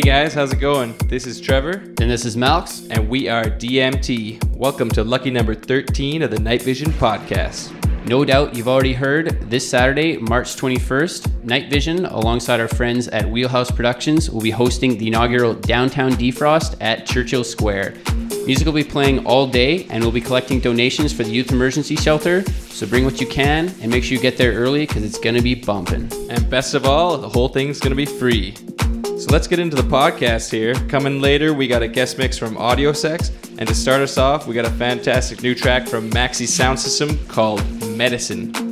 Hey guys, how's it going? This is Trevor. And this is Malx. And we are DMT. Welcome to lucky number 13 of the Night Vision podcast. No doubt you've already heard this Saturday, March 21st, Night Vision, alongside our friends at Wheelhouse Productions, will be hosting the inaugural Downtown Defrost at Churchill Square. Music will be playing all day, and we'll be collecting donations for the Youth Emergency Shelter. So bring what you can and make sure you get there early because it's going to be bumping. And best of all, the whole thing's going to be free. So let's get into the podcast here. Coming later, we got a guest mix from Audio Sex. And to start us off, we got a fantastic new track from Maxxi Sound System called Medicine.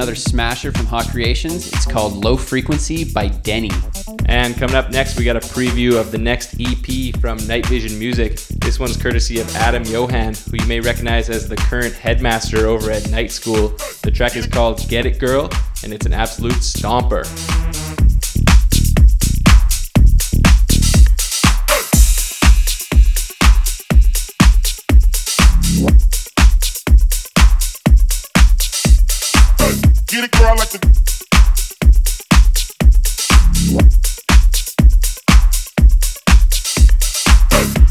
Another smasher from Hot Creations. It's called Low Frequency by Denney. And coming up next, we got a preview of the next EP from Night Vision Music. This one's courtesy of Adam Johan, who you may recognize as the current headmaster over at Night School. The track is called Get It Girl, and it's an absolute stomper. Girl, like the.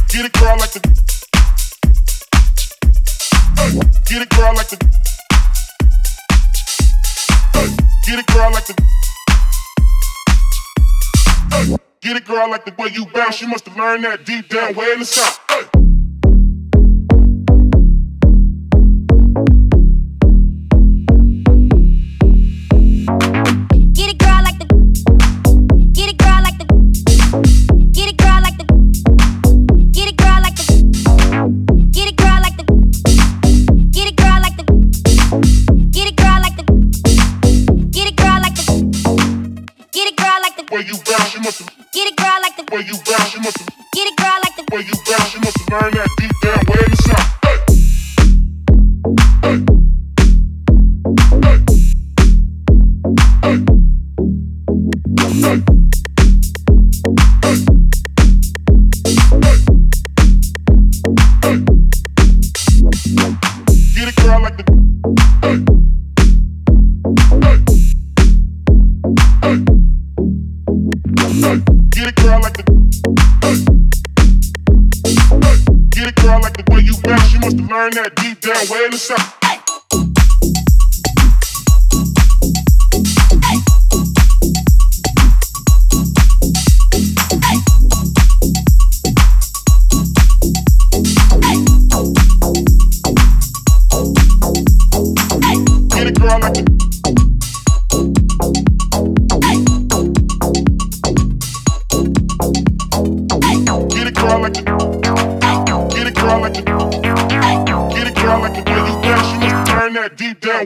Get it, girl, like the. Get it, girl, like the. Get it, girl, like the. Get it, girl, like the way you bounce. You must have learned that deep down way in the south. to Learn that deep down way to stop.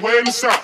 where to stop?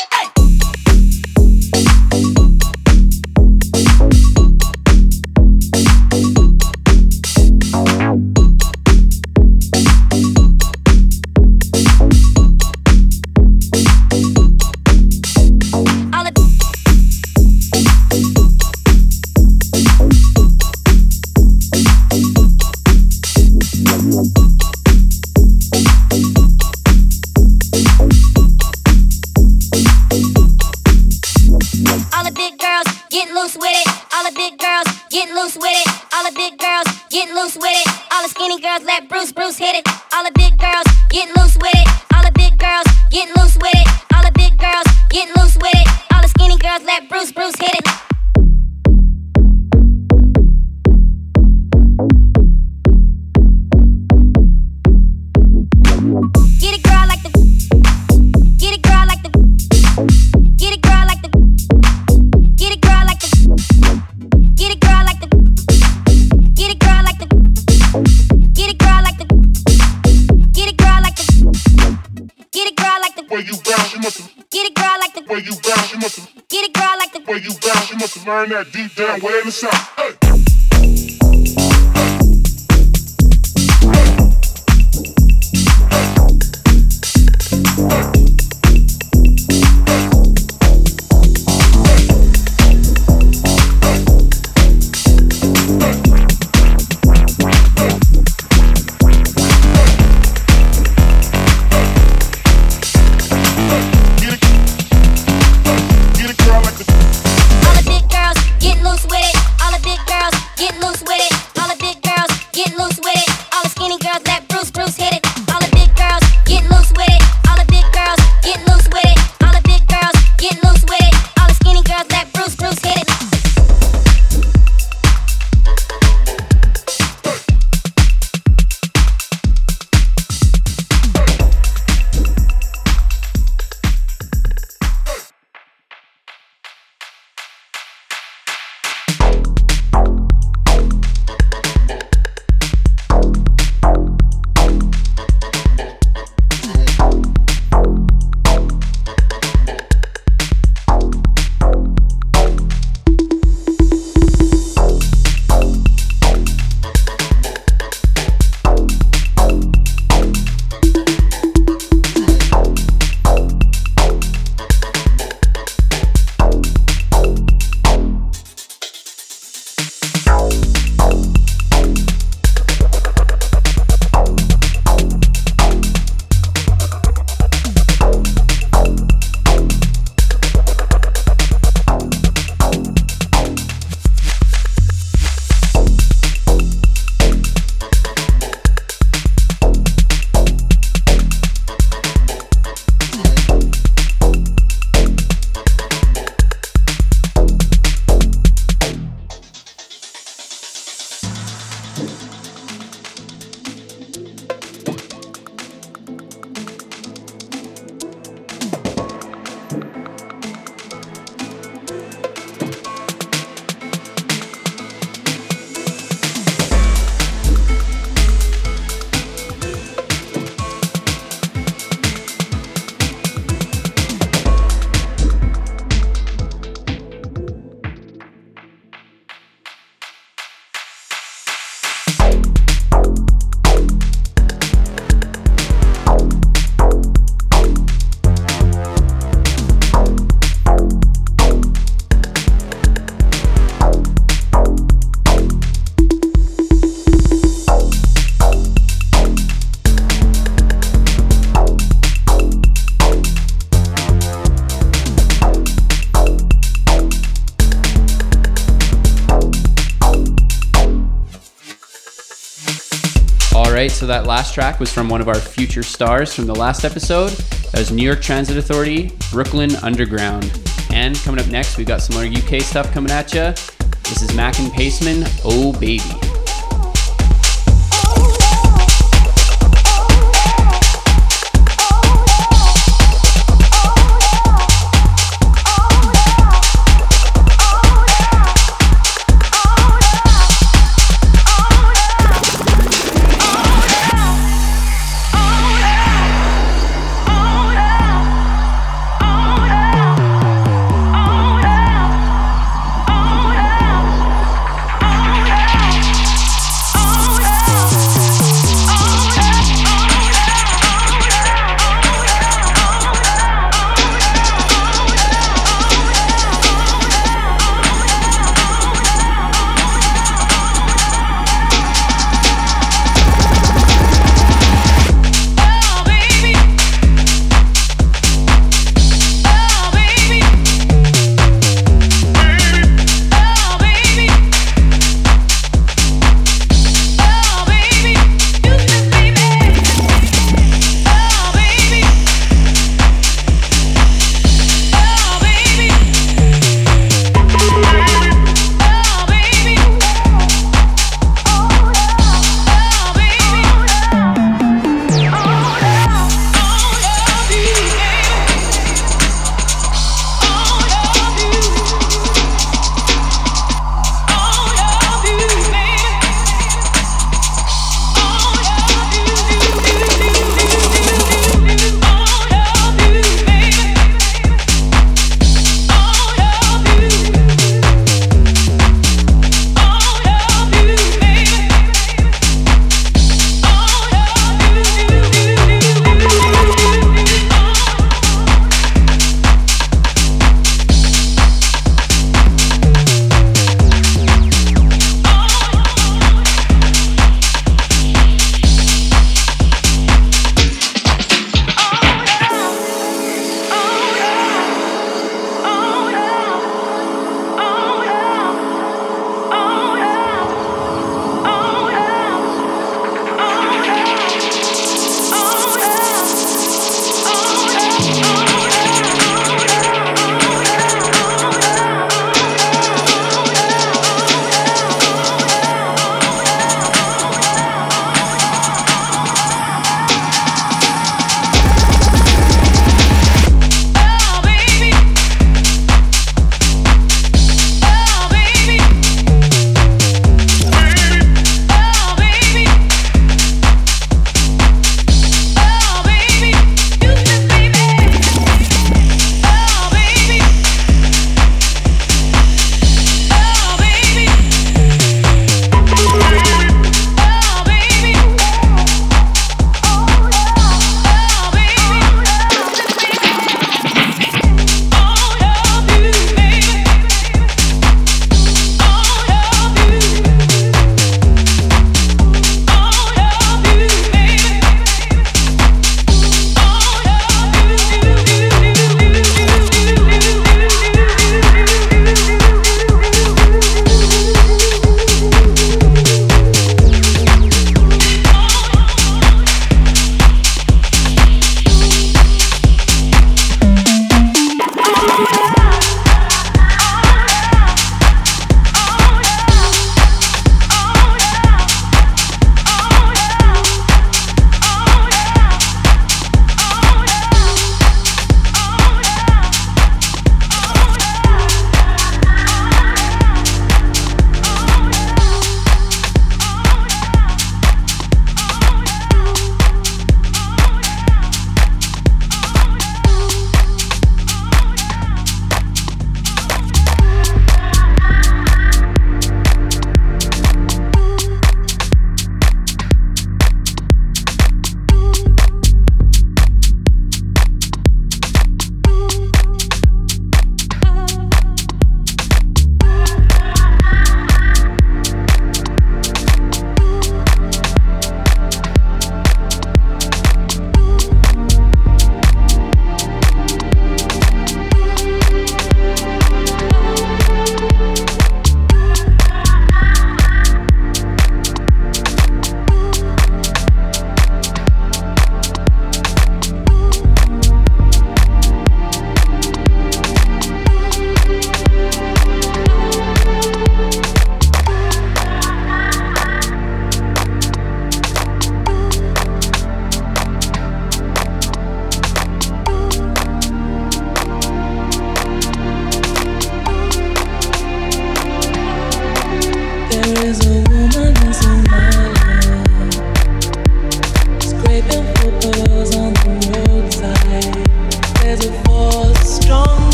right, so that last track was from one of our future stars from the last episode. That was New York Transit Authority, Brooklyn Underground. And coming up next, we've got some more UK stuff coming at you. This is Mak and Pasteman, Oh Baby.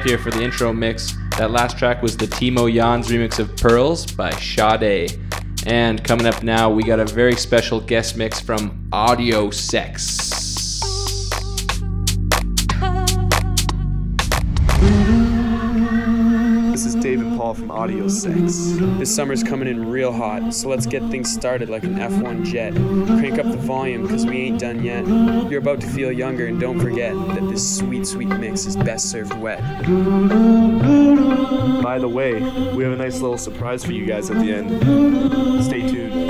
Up here for the intro mix. That last track was the Timo Jahns remix of Pearls by Sade. And coming up now, we got a very special guest mix from Audio Sex. Paul from Audio Sex. This summer's coming in real hot, so let's get things started like an F1 jet. Crank up the volume, cause we ain't done yet. You're about to feel younger, and don't forget that this sweet, sweet mix is best served wet. By the way, we have a nice little surprise for you guys at the end. Stay tuned.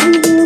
If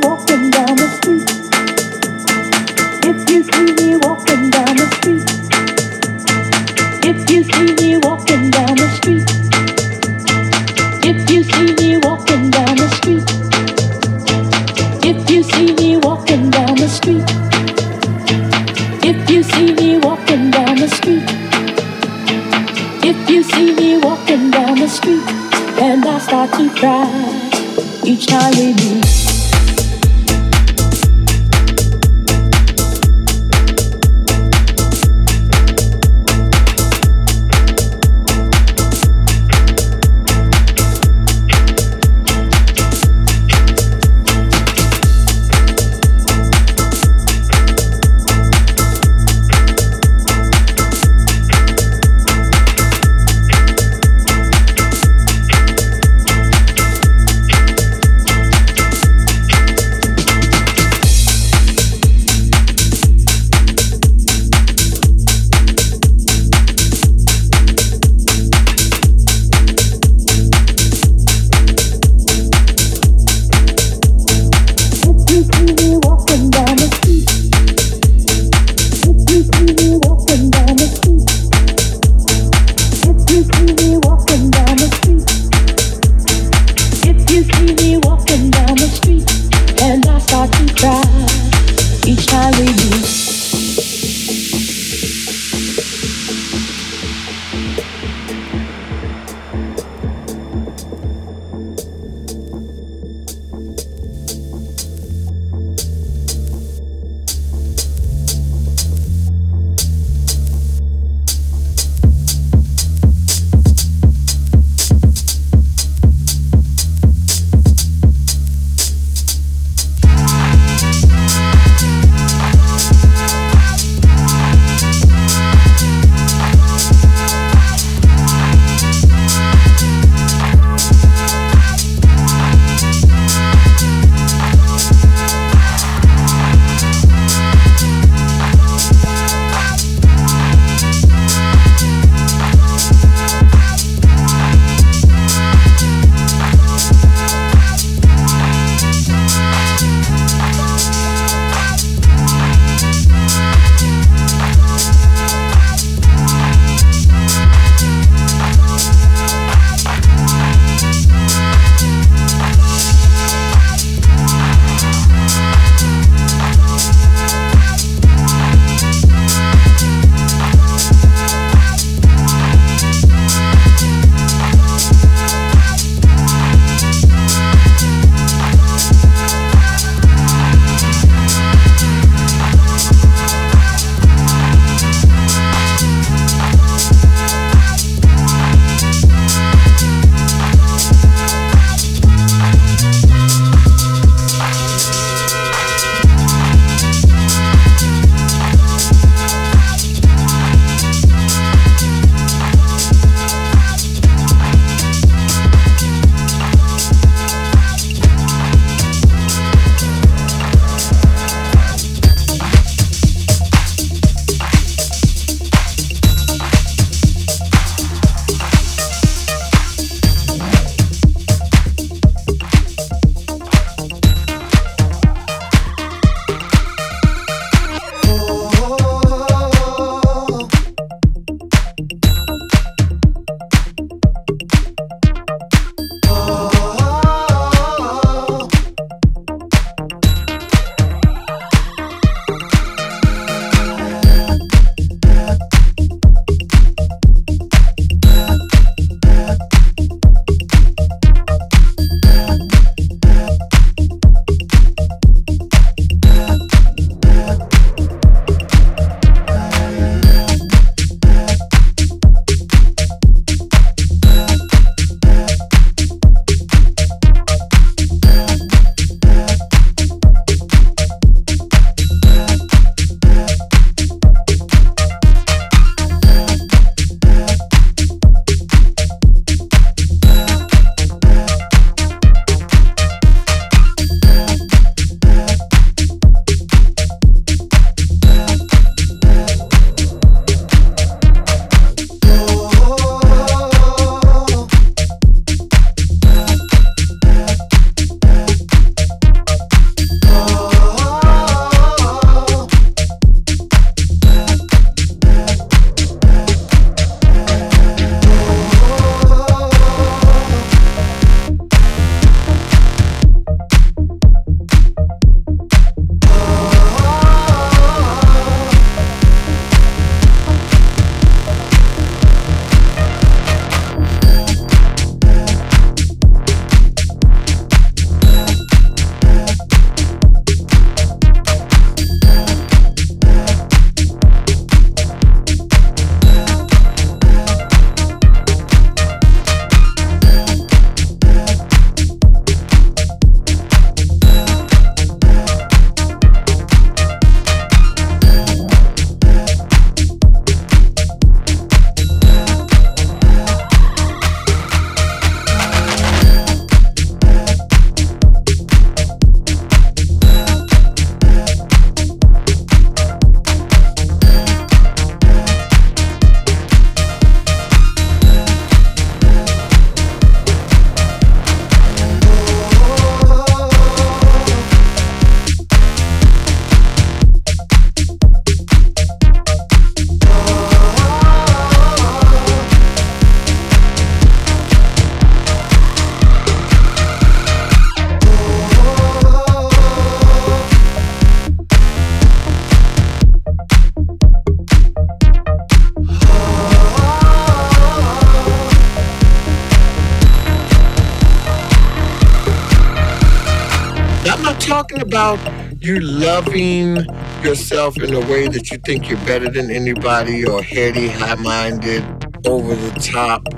loving yourself in a way that you think you're better than anybody or heady, high minded, over the top,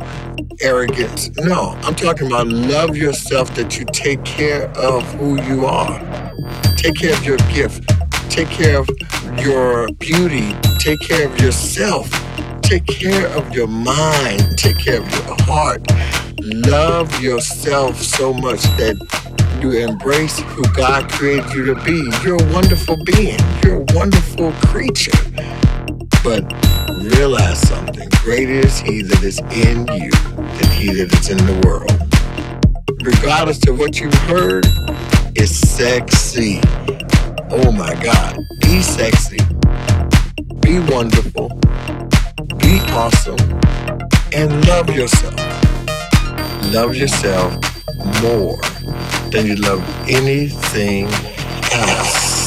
arrogance. No, I'm talking about love yourself that you take care of who you are. Take care of your gift. Take care of your beauty. Take care of yourself. Take care of your mind. Take care of your heart. Love yourself so much that you embrace who God created you to be. You're a wonderful being. You're a wonderful creature. But realize something. Greater is He that is in you than He that is in the world. Regardless of what you've heard, it's sexy. Oh my God. Be sexy. Be wonderful. Be awesome. And love yourself. Love yourself more than you love anything else.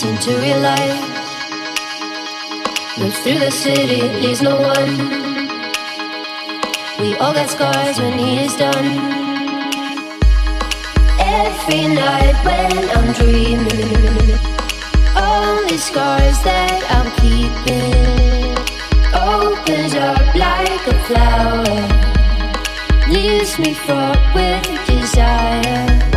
Dreams into real life. Moves through the city, leaves no one. We all got scars when he is done. Every night when I'm dreaming, all only scars that I'm keeping opens up like a flower, leaves me fraught with desire.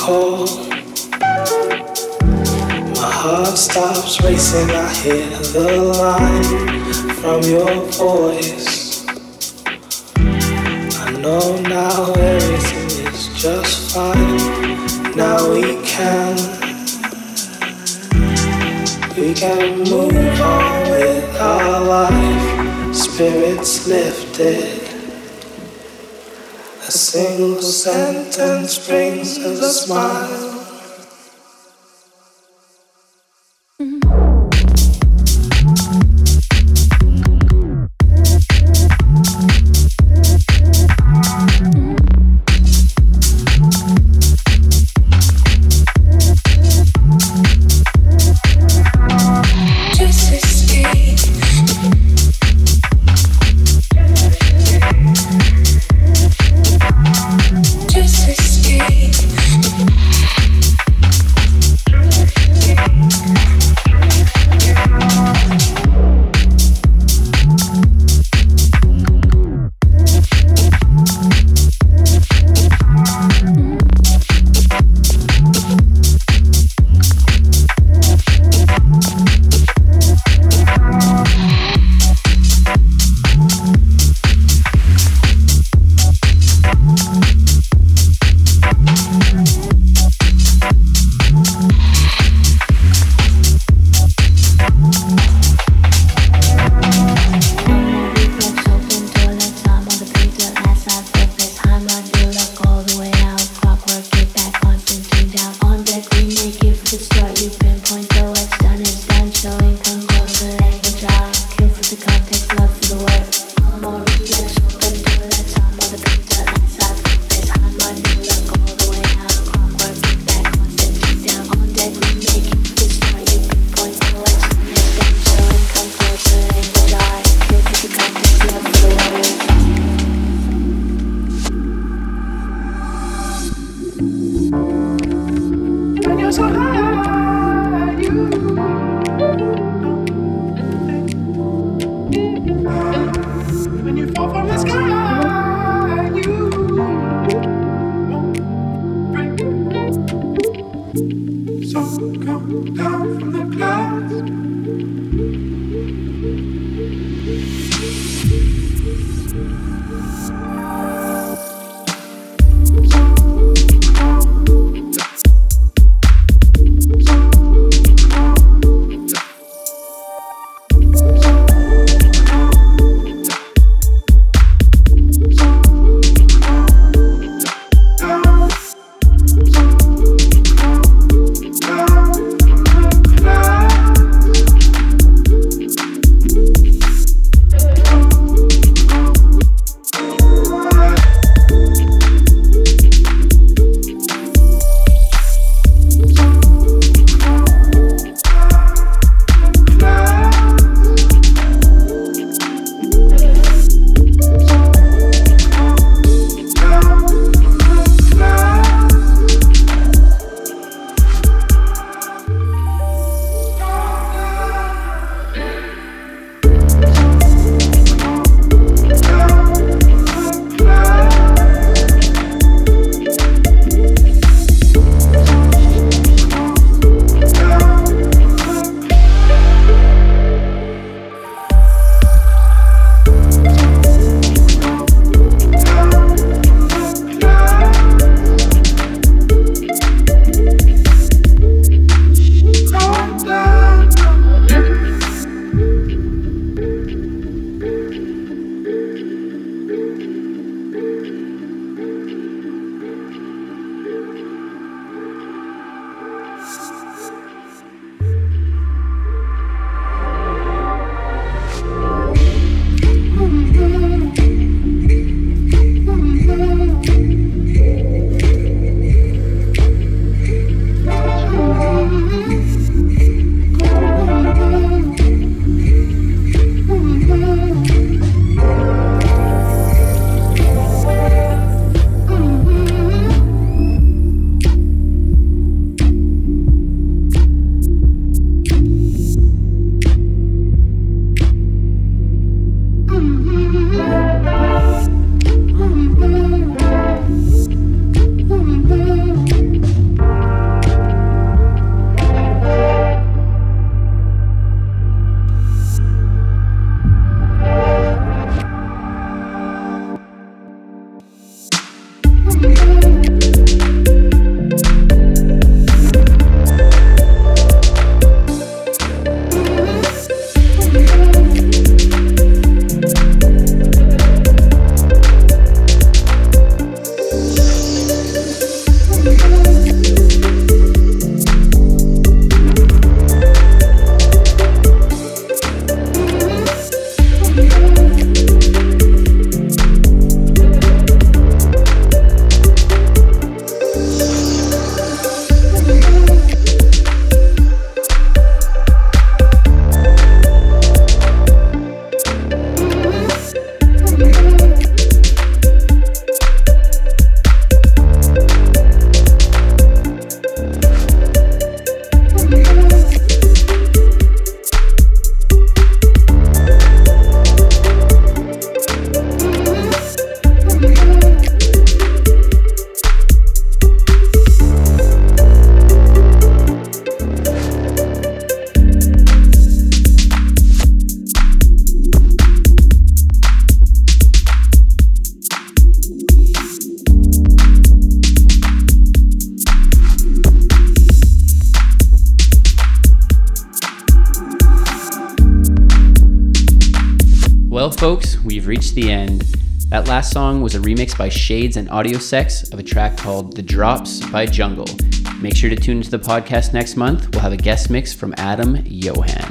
cold. My heart stops racing. I hear the line from your voice. I know now everything is just fine. Now we can. We can move on with our life. Spirits lifted single sentence brings a smile. Remix by Shaedes and Audio Sex of a track called The Drops by Jungle. Make sure to tune into the podcast next month. We'll have a guest mix from Adam Johan.